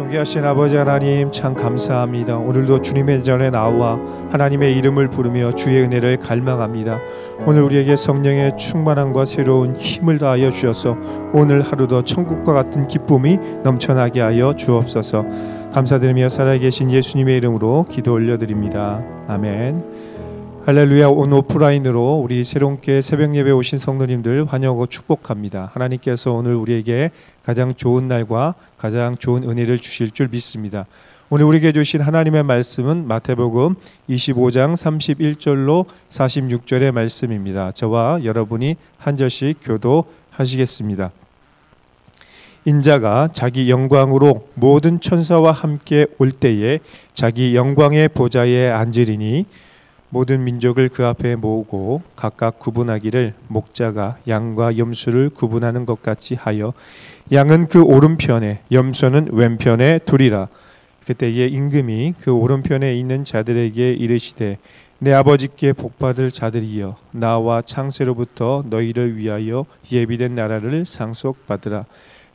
존귀하신 아버지 하나님 참 감사합니다. 오늘도 주님의 전에 나와 하나님의 이름을 부르며 주의 은혜를 갈망합니다. 오늘 우리에게 성령의 충만함과 새로운 힘을 다하여 주셔서 오늘 하루도 천국과 같은 기쁨이 넘쳐나게 하여 주옵소서. 감사드리며 살아계신 예수님의 이름으로 기도 올려드립니다. 아멘. 할렐루야 온 오프라인으로 우리 새롭게 새벽 예배 오신 성도님들 환영하고 축복합니다. 하나님께서 오늘 우리에게 가장 좋은 날과 가장 좋은 은혜를 주실 줄 믿습니다. 오늘 우리에게 주신 하나님의 말씀은 마태복음 25장 31절로 46절의 말씀입니다. 저와 여러분이 한 절씩 교도하시겠습니다. 인자가 자기 영광으로 모든 천사와 함께 올 때에 자기 영광의 보좌에 앉으리니 모든 민족을 그 앞에 모으고 각각 구분하기를 목자가 양과 염소를 구분하는 것 같이 하여 양은 그 오른편에 염소는 왼편에 두리라. 그때에 임금이 그 오른편에 있는 자들에게 이르시되 내 아버지께 복받을 자들이여 나와 창세로부터 너희를 위하여 예비된 나라를 상속받으라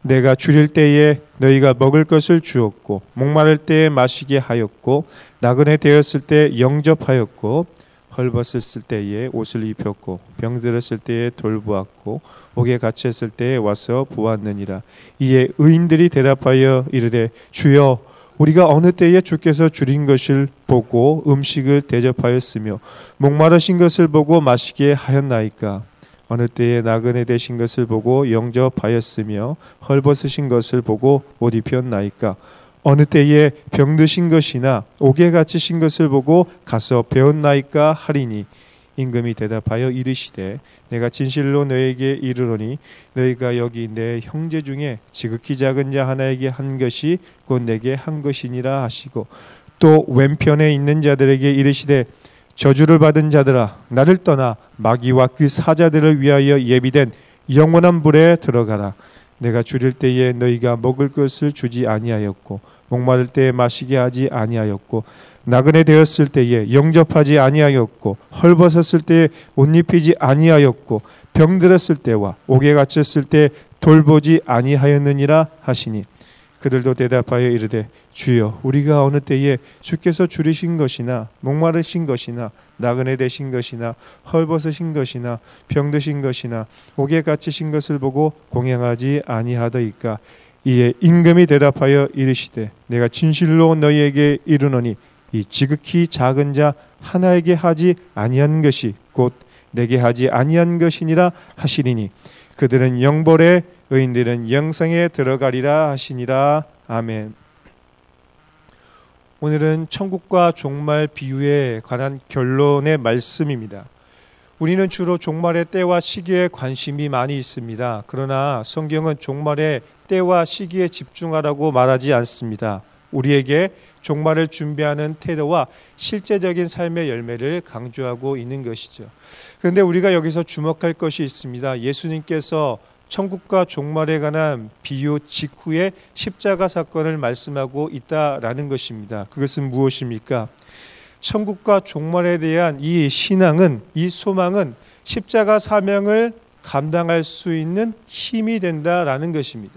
내가 줄일 때에 너희가 먹을 것을 주었고 목마를 때에 마시게 하였고 나그네 되었을 때 영접하였고 헐벗었을 때에 옷을 입혔고 병들었을 때에 돌보았고 옥에 갇혔을 때에 와서 보았느니라. 이에 의인들이 대답하여 이르되 주여 우리가 어느 때에 주께서 줄인 것을 보고 음식을 대접하였으며 목마르신 것을 보고 마시게 하였나이까 어느 때에 나그네 되신 것을 보고 영접하였으며 헐벗으신 것을 보고 옷 입혔나이까? 어느 때에 병드신 것이나 옥에 갇히신 것을 보고 가서 배웠나이까 하리니 임금이 대답하여 이르시되 내가 진실로 너에게 이르노니 너희가 여기 내 형제 중에 지극히 작은 자 하나에게 한 것이 곧 내게 한 것이니라 하시고 또 왼편에 있는 자들에게 이르시되 저주를 받은 자들아 나를 떠나 마귀와 그 사자들을 위하여 예비된 영원한 불에 들어가라. 내가 줄일 때에 너희가 먹을 것을 주지 아니하였고 목마를 때에 마시게 하지 아니하였고 나그네 되었을 때에 영접하지 아니하였고 헐벗었을 때에 옷 입히지 아니하였고 병들었을 때와 옥에 갇혔을 때 돌보지 아니하였느니라 하시니 그들도 대답하여 이르되 주여 우리가 어느 때에 주께서 줄이신 것이나 목마르신 것이나 나그네 되신 것이나 헐벗으신 것이나 병드신 것이나 옥에 갇히신 것을 보고 공양하지 아니하더이까? 이에 임금이 대답하여 이르시되 내가 진실로 너희에게 이르노니 이 지극히 작은 자 하나에게 하지 아니한 것이 곧 내게 하지 아니한 것이니라 하시리니 그들은 영벌에 의인들은 영성에 들어가리라 하시니라 아멘. 오늘은 천국과 종말 비유에 관한 결론의 말씀입니다. 우리는 주로 종말의 때와 시기에 관심이 많이 있습니다. 그러나 성경은 종말의 때와 시기에 집중하라고 말하지 않습니다. 우리에게 종말을 준비하는 태도와 실제적인 삶의 열매를 강조하고 있는 것이죠. 그런데 우리가 여기서 주목할 것이 있습니다. 예수님께서 천국과 종말에 관한 비유 직후에 십자가 사건을 말씀하고 있다라는 것입니다. 그것은 무엇입니까? 천국과 종말에 대한 이 신앙은 이 소망은 십자가 사명을 감당할 수 있는 힘이 된다라는 것입니다.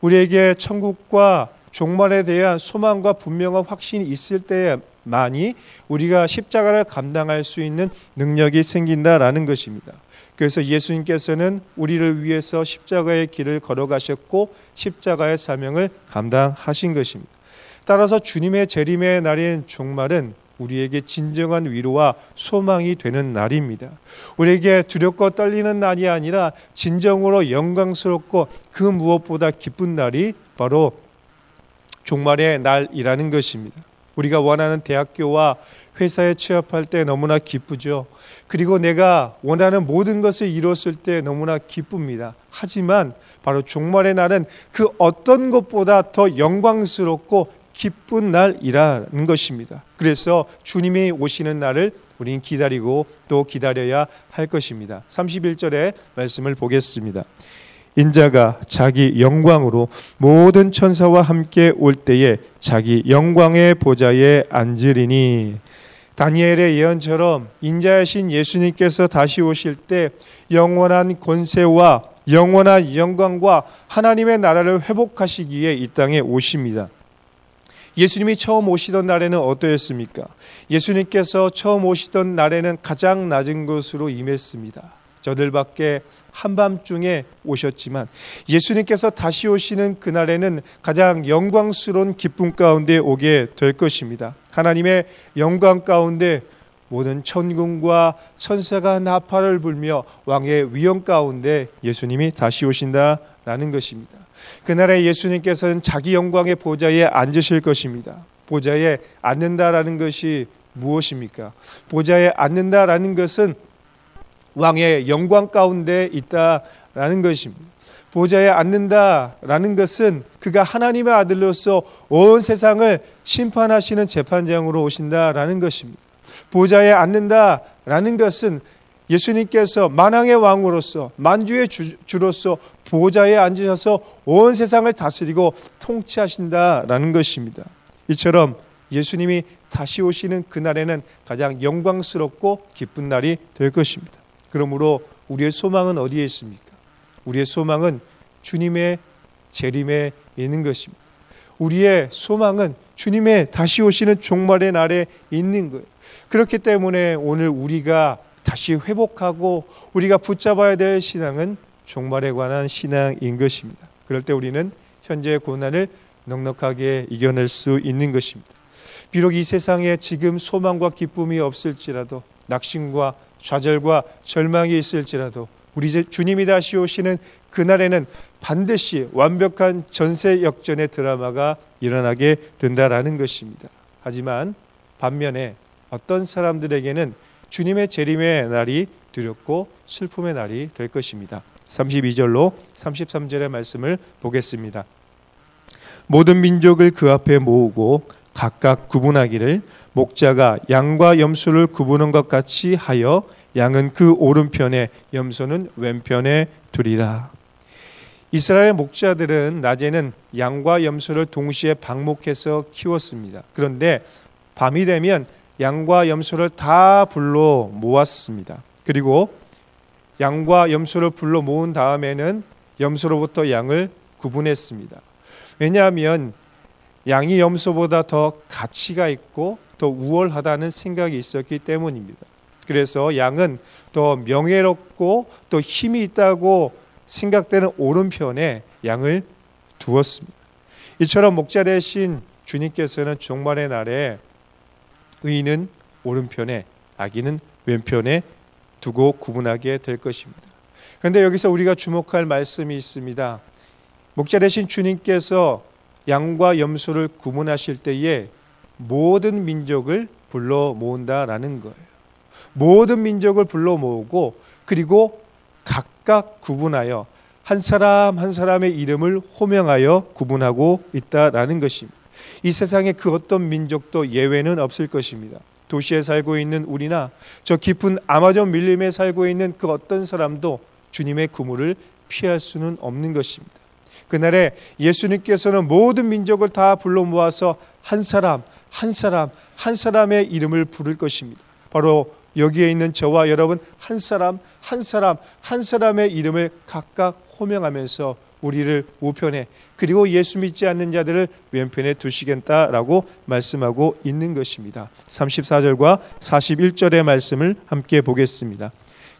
우리에게 천국과 종말에 대한 소망과 분명한 확신이 있을 때만이 우리가 십자가를 감당할 수 있는 능력이 생긴다라는 것입니다. 그래서 예수님께서는 우리를 위해서 십자가의 길을 걸어가셨고 십자가의 사명을 감당하신 것입니다. 따라서 주님의 재림의 날인 종말은 우리에게 진정한 위로와 소망이 되는 날입니다. 우리에게 두렵고 떨리는 날이 아니라 진정으로 영광스럽고 그 무엇보다 기쁜 날이 바로 종말의 날이라는 것입니다. 우리가 원하는 대학교와 회사에 취업할 때 너무나 기쁘죠. 그리고 내가 원하는 모든 것을 이뤘을 때 너무나 기쁩니다. 하지만 바로 종말의 날은 그 어떤 것보다 더 영광스럽고 기쁜 날이라는 것입니다. 그래서 주님이 오시는 날을 우리는 기다리고 또 기다려야 할 것입니다. 31절의 말씀을 보겠습니다. 인자가 자기 영광으로 모든 천사와 함께 올 때에 자기 영광의 보좌에 앉으리니 다니엘의 예언처럼 인자하신 예수님께서 다시 오실 때 영원한 권세와 영원한 영광과 하나님의 나라를 회복하시기에 이 땅에 오십니다. 예수님이 처음 오시던 날에는 어떠했습니까? 예수님께서 처음 오시던 날에는 가장 낮은 곳으로 임했습니다. 저들밖에 한밤중에 오셨지만 예수님께서 다시 오시는 그날에는 가장 영광스러운 기쁨 가운데 오게 될 것입니다. 하나님의 영광 가운데 모든 천군과 천사가 나팔을 불며 왕의 위엄 가운데 예수님이 다시 오신다라는 것입니다. 그날에 예수님께서는 자기 영광의 보좌에 앉으실 것입니다. 보좌에 앉는다라는 것이 무엇입니까? 보좌에 앉는다라는 것은 왕의 영광 가운데 있다라는 것입니다. 보좌에 앉는다라는 것은 그가 하나님의 아들로서 온 세상을 심판하시는 재판장으로 오신다라는 것입니다. 보좌에 앉는다라는 것은 예수님께서 만왕의 왕으로서 만주의 주, 로서 보좌에 앉으셔서 온 세상을 다스리고 통치하신다라는 것입니다. 이처럼 예수님이 다시 오시는 그날에는 가장 영광스럽고 기쁜 날이 될 것입니다. 그러므로 우리의 소망은 어디에 있습니까? 우리의 소망은 주님의 재림에 있는 것입니다. 우리의 소망은 주님의 다시 오시는 종말의 날에 있는 거예요. 그렇기 때문에 오늘 우리가 다시 회복하고 우리가 붙잡아야 될 신앙은 종말에 관한 신앙인 것입니다. 그럴 때 우리는 현재의 고난을 넉넉하게 이겨낼 수 있는 것입니다. 비록 이 세상에 지금 소망과 기쁨이 없을지라도 낙심과 좌절과 절망이 있을지라도 우리 주님이 다시 오시는 그날에는 반드시 완벽한 전세 역전의 드라마가 일어나게 된다라는 것입니다. 하지만 반면에 어떤 사람들에게는 주님의 재림의 날이 두렵고 슬픔의 날이 될 것입니다. 32절로 33절의 말씀을 보겠습니다. 모든 민족을 그 앞에 모으고 각각 구분하기를 목자가 양과 염소를 구분한 것 같이 하여 양은 그 오른편에 염소는 왼편에 두리라. 이스라엘 목자들은 낮에는 양과 염소를 동시에 방목해서 키웠습니다. 그런데 밤이 되면 양과 염소를 다 불러 모았습니다. 그리고 양과 염소를 불러 모은 다음에는 염소로부터 양을 구분했습니다. 왜냐하면 양이 염소보다 더 가치가 있고 더 우월하다는 생각이 있었기 때문입니다. 그래서 양은 더 명예롭고 또 힘이 있다고 생각되는 오른편에 양을 두었습니다. 이처럼 목자 대신 주님께서는 종말의 날에 의인은 오른편에 악인은 왼편에 두고 구분하게 될 것입니다. 그런데 여기서 우리가 주목할 말씀이 있습니다. 목자 대신 주님께서 양과 염소를 구분하실 때에 모든 민족을 불러 모은다라는 거예요. 모든 민족을 불러 모으고 그리고 각각 구분하여 한 사람 한 사람의 이름을 호명하여 구분하고 있다라는 것입니다. 이 세상에 그 어떤 민족도 예외는 없을 것입니다. 도시에 살고 있는 우리나 저 깊은 아마존 밀림에 살고 있는 그 어떤 사람도 주님의 구물을 피할 수는 없는 것입니다. 그날에 예수님께서는 모든 민족을 다 불러 모아서 한 사람, 한 사람, 한 사람의 이름을 부를 것입니다. 바로 여기에 있는 저와 여러분 한 사람, 한 사람, 한 사람의 이름을 각각 호명하면서 우리를 우편에 그리고 예수 믿지 않는 자들을 왼편에 두시겠다라고 말씀하고 있는 것입니다. 34절과 41절의 말씀을 함께 보겠습니다.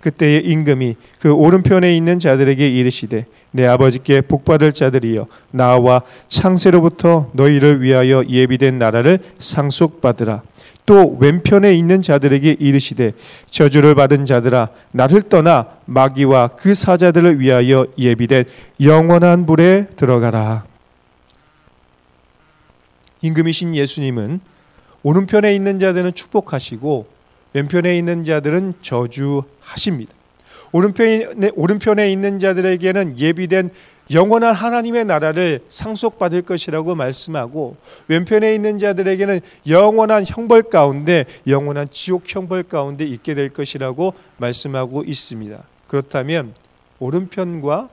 그때의 임금이 그 오른편에 있는 자들에게 이르시되 내 아버지께 복받을 자들이여 나와 창세로부터 너희를 위하여 예비된 나라를 상속받으라 또 왼편에 있는 자들에게 이르시되 저주를 받은 자들아 나를 떠나 마귀와 그 사자들을 위하여 예비된 영원한 불에 들어가라. 임금이신 예수님은 오른편에 있는 자들은 축복하시고 왼편에 있는 자들은 저주하십니다. 오른편에 오른편에 있는 자들에게는 예비된 영원한 하나님의 나라를 상속받을 것이라고 말씀하고 왼편에 있는 자들에게는 영원한 형벌 가운데 영원한 지옥 형벌 가운데 있게 될 것이라고 말씀하고 있습니다. 그렇다면 오른편과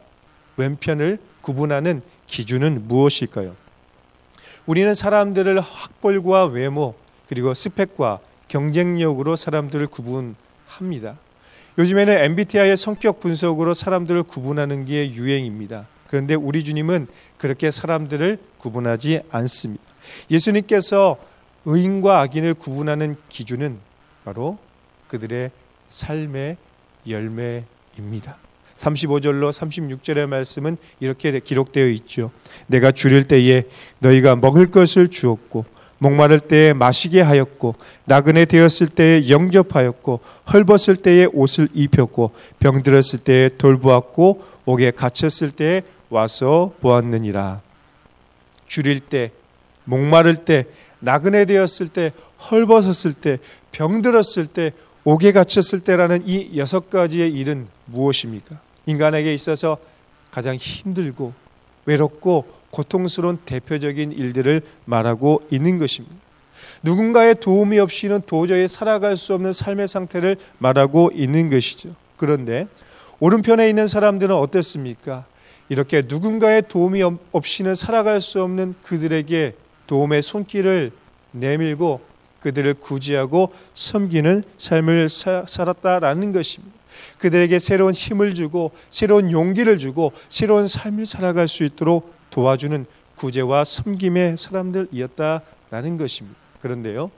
왼편을 구분하는 기준은 무엇일까요? 우리는 사람들을 학벌과 외모 그리고 스펙과 경쟁력으로 사람들을 구분합니다. 요즘에는 MBTI의 성격 분석으로 사람들을 구분하는 게 유행입니다. 그런데 우리 주님은 그렇게 사람들을 구분하지 않습니다. 예수님께서 의인과 악인을 구분하는 기준은 바로 그들의 삶의 열매입니다. 35절로 36절의 말씀은 이렇게 기록되어 있죠. 내가 줄일 때에 너희가 먹을 것을 주었고 목마를 때에 마시게 하였고 나그네 되었을 때에 영접하였고 헐벗을 때에 옷을 입혔고 병들었을 때에 돌보았고 옥에 갇혔을 때에 와서 보았느니라. 줄일 때 목마를 때 나그네 되었을 때 헐벗었을 때 병들었을 때 옥에 갇혔을 때라는 이 여섯 가지의 일은 무엇입니까? 인간에게 있어서 가장 힘들고 외롭고 고통스러운 대표적인 일들을 말하고 있는 것입니다. 누군가의 도움이 없이는 도저히 살아갈 수 없는 삶의 상태를 말하고 있는 것이죠. 그런데 오른편에 있는 사람들은 어떻습니까? 이렇게 누군가의 도움이 없이는 살아갈 수 없는 그들에게 도움의 손길을 내밀고 그들을 구제하고 섬기는 삶을 살았다라는 것입니다. 그들에게 새로운 힘을 주고 새로운 용기를 주고 새로운 삶을 살아갈 수 있도록 도와주는 구제와 섬김의 사람들이었다라는 것입니다. 그런데요.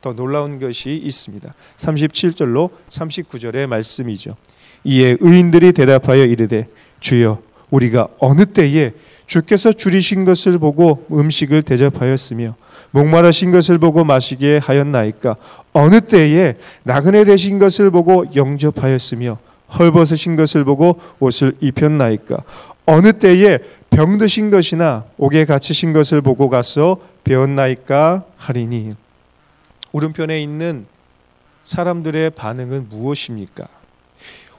더 놀라운 것이 있습니다. 37절로 39절의 말씀이죠. 이에 의인들이 대답하여 이르되 주여 우리가 어느 때에 주께서 줄이신 것을 보고 음식을 대접하였으며 목마르신 것을 보고 마시게 하였나이까 어느 때에 나그네 되신 것을 보고 영접하였으며 헐벗으신 것을 보고 옷을 입혔나이까 어느 때에 병드신 것이나 옥에 갇히신 것을 보고 가서 배웠나이까 하리니 오른편에 있는 사람들의 반응은 무엇입니까?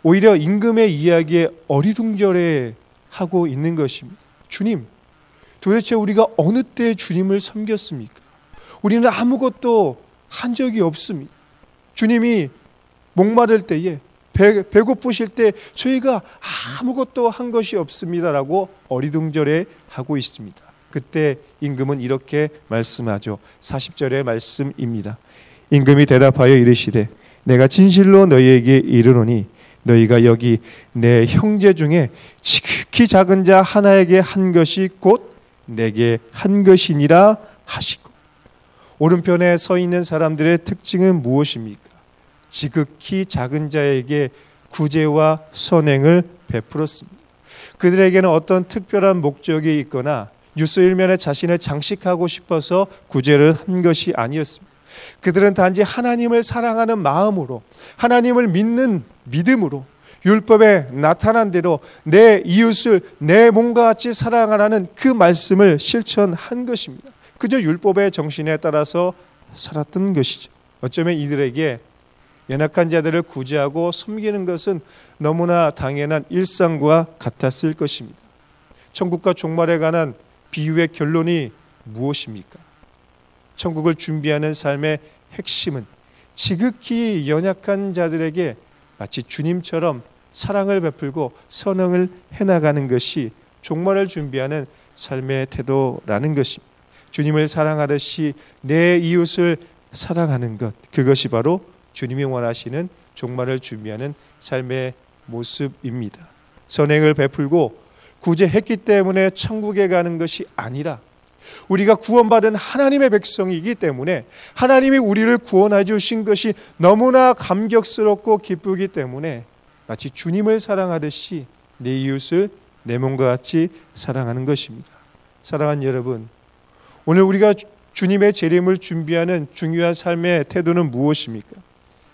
오히려 임금의 이야기에 어리둥절해 하고 있는 것입니다. 주님, 도대체 우리가 어느 때 주님을 섬겼습니까? 우리는 아무것도 한 적이 없습니다. 주님이 목마를 때에 배, 배고프실 때 저희가 아무것도 한 것이 없습니다라고 어리둥절해 하고 있습니다. 그때 임금은 이렇게 말씀하죠. 40절의 말씀입니다. 임금이 대답하여 이르시되 내가 진실로 너희에게 이르노니 너희가 여기 내 형제 중에 지극히 작은 자 하나에게 한 것이 곧 내게 한 것이니라 하시고 오른편에 서 있는 사람들의 특징은 무엇입니까? 지극히 작은 자에게 구제와 선행을 베풀었습니다. 그들에게는 어떤 특별한 목적이 있거나 뉴스 일면에 자신을 장식하고 싶어서 구제를 한 것이 아니었습니다. 그들은 단지 하나님을 사랑하는 마음으로 하나님을 믿는 믿음으로 율법에 나타난 대로 내 이웃을 내 몸과 같이 사랑하라는 그 말씀을 실천한 것입니다. 그저 율법의 정신에 따라서 살았던 것이죠. 어쩌면 이들에게 연약한 자들을 구제하고 섬기는 것은 너무나 당연한 일상과 같았을 것입니다. 천국과 종말에 관한 비유의 결론이 무엇입니까? 천국을 준비하는 삶의 핵심은 지극히 연약한 자들에게 마치 주님처럼 사랑을 베풀고 선응을 해나가는 것이 종말을 준비하는 삶의 태도라는 것입니다. 주님을 사랑하듯이 내 이웃을 사랑하는 것 그것이 바로 주님이 원하시는 종말을 준비하는 삶의 모습입니다. 선행을 베풀고 구제했기 때문에 천국에 가는 것이 아니라 우리가 구원받은 하나님의 백성이기 때문에 하나님이 우리를 구원해 주신 것이 너무나 감격스럽고 기쁘기 때문에 마치 주님을 사랑하듯이 내 이웃을 내 몸과 같이 사랑하는 것입니다. 사랑하는 여러분, 오늘 우리가 주님의 재림을 준비하는 중요한 삶의 태도는 무엇입니까?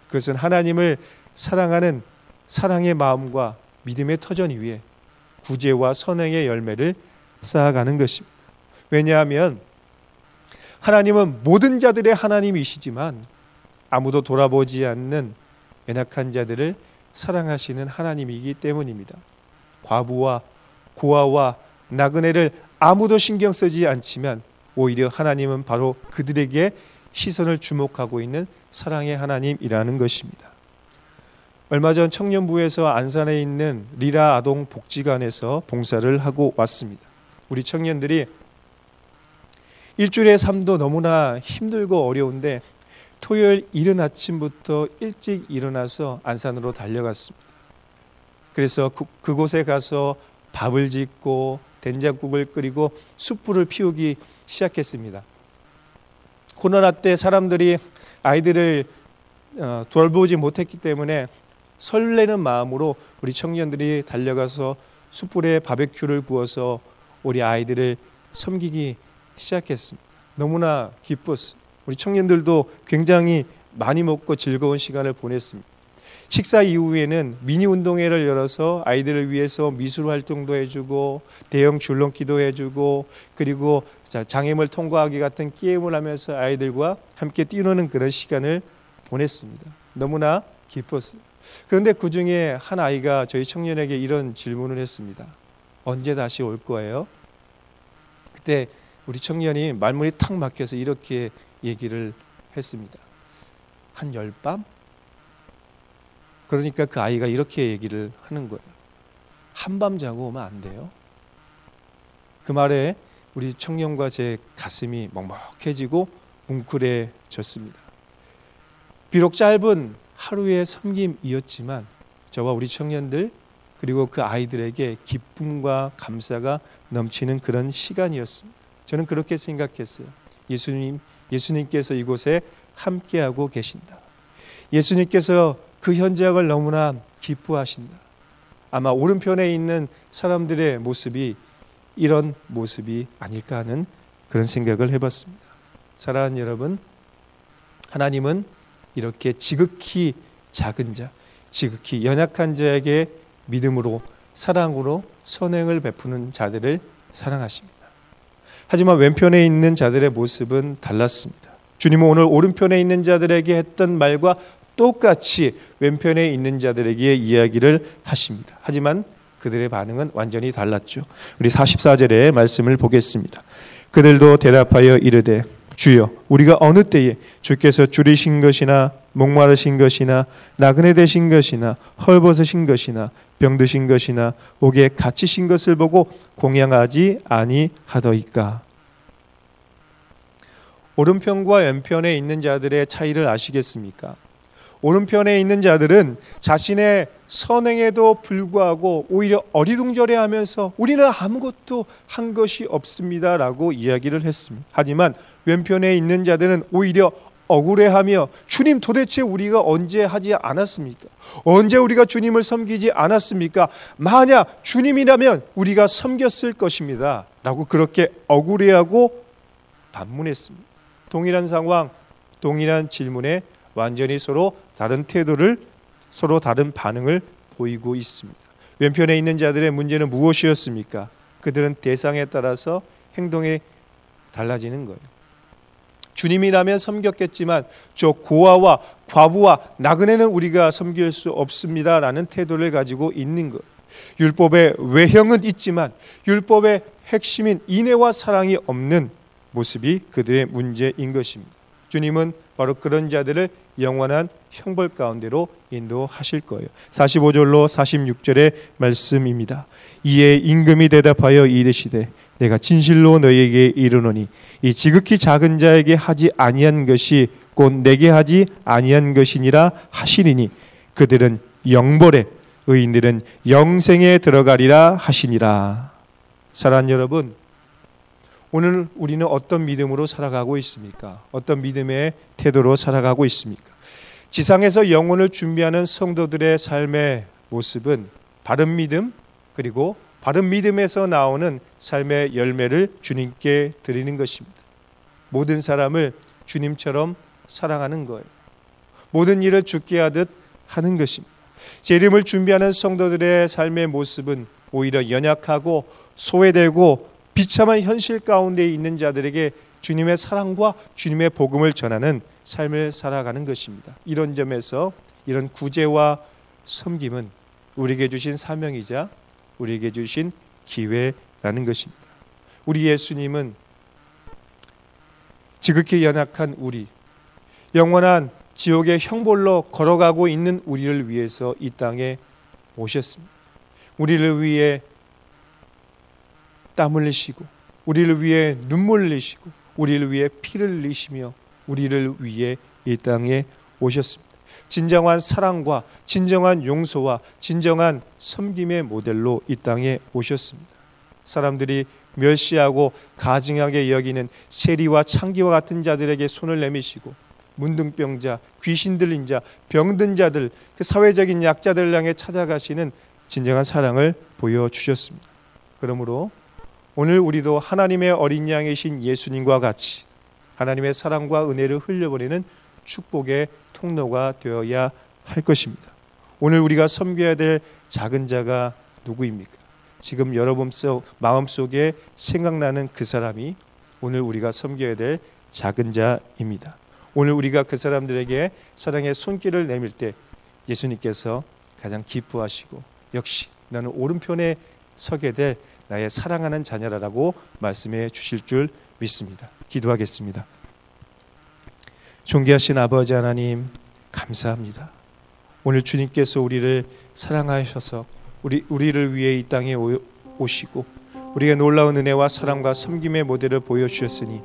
그것은 하나님을 사랑하는 사랑의 마음과 믿음의 터전 위에 구제와 선행의 열매를 쌓아가는 것입니다. 왜냐하면 하나님은 모든 자들의 하나님이시지만 아무도 돌아보지 않는 연약한 자들을 사랑하시는 하나님이기 때문입니다. 과부와 고아와 나그네를 아무도 신경 쓰지 않지만 오히려 하나님은 바로 그들에게 시선을 주목하고 있는 사랑의 하나님이라는 것입니다. 얼마 전 청년부에서 안산에 있는 리라 아동 복지관에서 봉사를 하고 왔습니다. 우리 청년들이 일주일의 삶도 너무나 힘들고 어려운데 토요일 이른 아침부터 일찍 일어나서 안산으로 달려갔습니다. 그래서 그, 그곳에 가서 밥을 짓고 된장국을 끓이고 숯불을 피우기 시작했습니다. 코로나 때 사람들이 아이들을 어, 돌보지 못했기 때문에 설레는 마음으로 우리 청년들이 달려가서 숯불에 바베큐를 구워서 우리 아이들을 섬기기 시작했습니다. 너무나 기뻤어요. 우리 청년들도 굉장히 많이 먹고 즐거운 시간을 보냈습니다. 식사 이후에는 미니 운동회를 열어서 아이들을 위해서 미술 활동도 해주고 대형 줄넘기도 해주고 그리고 장애물 통과하기 같은 게임을 하면서 아이들과 함께 뛰노는 그런 시간을 보냈습니다. 너무나 기뻤어요. 그런데 그 중에 한 아이가 저희 청년에게 이런 질문을 했습니다. 언제 다시 올 거예요? 그때 우리 청년이 말문이 탁 막혀서 이렇게 얘기를 했습니다. 한 열밤? 그러니까 그 아이가 이렇게 얘기를 하는 거예요. 한밤 자고 오면 안 돼요? 그 말에 우리 청년과 제 가슴이 먹먹해지고 뭉클해졌습니다. 비록 짧은 하루의 섬김이었지만 저와 우리 청년들 그리고 그 아이들에게 기쁨과 감사가 넘치는 그런 시간이었습니다. 저는 그렇게 생각했어요. 예수님, 예수님께서 이곳에 함께하고 계신다. 예수님께서 그 현장을 너무나 기뻐하신다. 아마 오른편에 있는 사람들의 모습이 이런 모습이 아닐까 하는 그런 생각을 해봤습니다. 사랑하는 여러분, 하나님은 이렇게 지극히 작은 자, 지극히 연약한 자에게 믿음으로 사랑으로 선행을 베푸는 자들을 사랑하십니다. 하지만 왼편에 있는 자들의 모습은 달랐습니다. 주님은 오늘 오른편에 있는 자들에게 했던 말과 똑같이 왼편에 있는 자들에게 이야기를 하십니다. 하지만 그들의 반응은 완전히 달랐죠. 우리 44절의 말씀을 보겠습니다. 그들도 대답하여 이르되 주여 우리가 어느 때에 주께서 줄이신 것이나 목마르신 것이나 나그네 되신 것이나 헐벗으신 것이나 병드신 것이나 옥에 갇히신 것을 보고 공양하지 아니하더이까 오른편과 왼편에 있는 자들의 차이를 아시겠습니까? 오른편에 있는 자들은 자신의 선행에도 불구하고 오히려 어리둥절해 하면서 우리는 아무것도 한 것이 없습니다 라고 이야기를 했습니다. 하지만 왼편에 있는 자들은 오히려 억울해하며 주님 도대체 우리가 언제 하지 않았습니까? 언제 우리가 주님을 섬기지 않았습니까? 만약 주님이라면 우리가 섬겼을 것입니다. 라고 그렇게 억울해하고 반문했습니다. 동일한 상황, 동일한 질문에 완전히 서로 다른 태도를 서로 다른 반응을 보이고 있습니다. 왼편에 있는 자들의 문제는 무엇이었습니까? 그들은 대상에 따라서 행동이 달라지는 거예요. 주님이라면 섬겼겠지만 저 고아와 과부와 나그네는 우리가 섬길 수 없습니다라는 태도를 가지고 있는 것. 율법의 외형은 있지만 율법의 핵심인 인애와 사랑이 없는 모습이 그들의 문제인 것입니다. 주님은 바로 그런 자들을 영원한 형벌 가운데로 인도하실 거예요. 45절로 46절의 말씀입니다. 이에 임금이 대답하여 이르시되 내가 진실로 너에게 이르노니 이 지극히 작은 자에게 하지 아니한 것이 곧 내게 하지 아니한 것이니라 하시리니 그들은 영벌에 의인들은 영생에 들어가리라 하시니라. 사랑 여러분, 오늘 우리는 어떤 믿음으로 살아가고 있습니까? 어떤 믿음의 태도로 살아가고 있습니까? 지상에서 영혼을 준비하는 성도들의 삶의 모습은 바른 믿음 그리고 바른 믿음에서 나오는 삶의 열매를 주님께 드리는 것입니다. 모든 사람을 주님처럼 사랑하는 거예요. 모든 일을 죽게 하듯 하는 것입니다. 재림을 준비하는 성도들의 삶의 모습은 오히려 연약하고 소외되고 비참한 현실 가운데 있는 자들에게 주님의 사랑과 주님의 복음을 전하는 삶을 살아가는 것입니다. 이런 점에서 이런 구제와 섬김은 우리에게 주신 사명이자 우리에게 주신 기회라는 것입니다. 우리 예수님은 지극히 연약한 우리, 영원한 지옥의 형벌로 걸어가고 있는 우리를 위해서 이 땅에 오셨습니다. 우리를 위해 땀 흘리시고 우리를 위해 눈물 흘리시고 우리를 위해 피를 흘리시며 우리를 위해 이 땅에 오셨습니다. 진정한 사랑과 진정한 용서와 진정한 섬김의 모델로 이 땅에 오셨습니다. 사람들이 멸시하고 가증하게 여기는 세리와 창기와 같은 자들에게 손을 내미시고 문둥병자, 귀신 들린 자, 병든 자들, 그 사회적인 약자들을 향해 찾아가시는 진정한 사랑을 보여 주셨습니다. 그러므로 오늘 우리도 하나님의 어린 양이신 예수님과 같이 하나님의 사랑과 은혜를 흘려보내는 축복의 통로가 되어야 할 것입니다. 오늘 우리가 섬겨야 될 작은 자가 누구입니까? 지금 여러분 속 마음 속에 생각나는 그 사람이 오늘 우리가 섬겨야 될 작은 자입니다. 오늘 우리가 그 사람들에게 사랑의 손길을 내밀 때 예수님께서 가장 기뻐하시고 역시 나는 오른편에 서게 될 나의 사랑하는 자녀라고 말씀해 주실 줄 믿습니다. 기도하겠습니다. 존귀하신 아버지 하나님 감사합니다. 오늘 주님께서 우리를 사랑하셔서 우리 우리를 위해 이 땅에 오시고 우리의 놀라운 은혜와 사랑과 섬김의 모델을 보여 주셨으니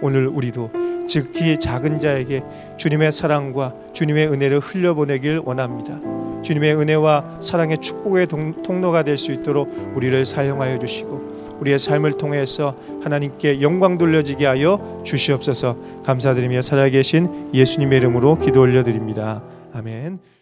오늘 우리도 즉히 작은 자에게 주님의 사랑과 주님의 은혜를 흘려보내길 원합니다. 주님의 은혜와 사랑의 축복의 통로가 될 수 있도록 우리를 사용하여 주시고 우리의 삶을 통해서 하나님께 영광 돌려지게 하여 주시옵소서 감사드리며 살아계신 예수님의 이름으로 기도 올려드립니다. 아멘.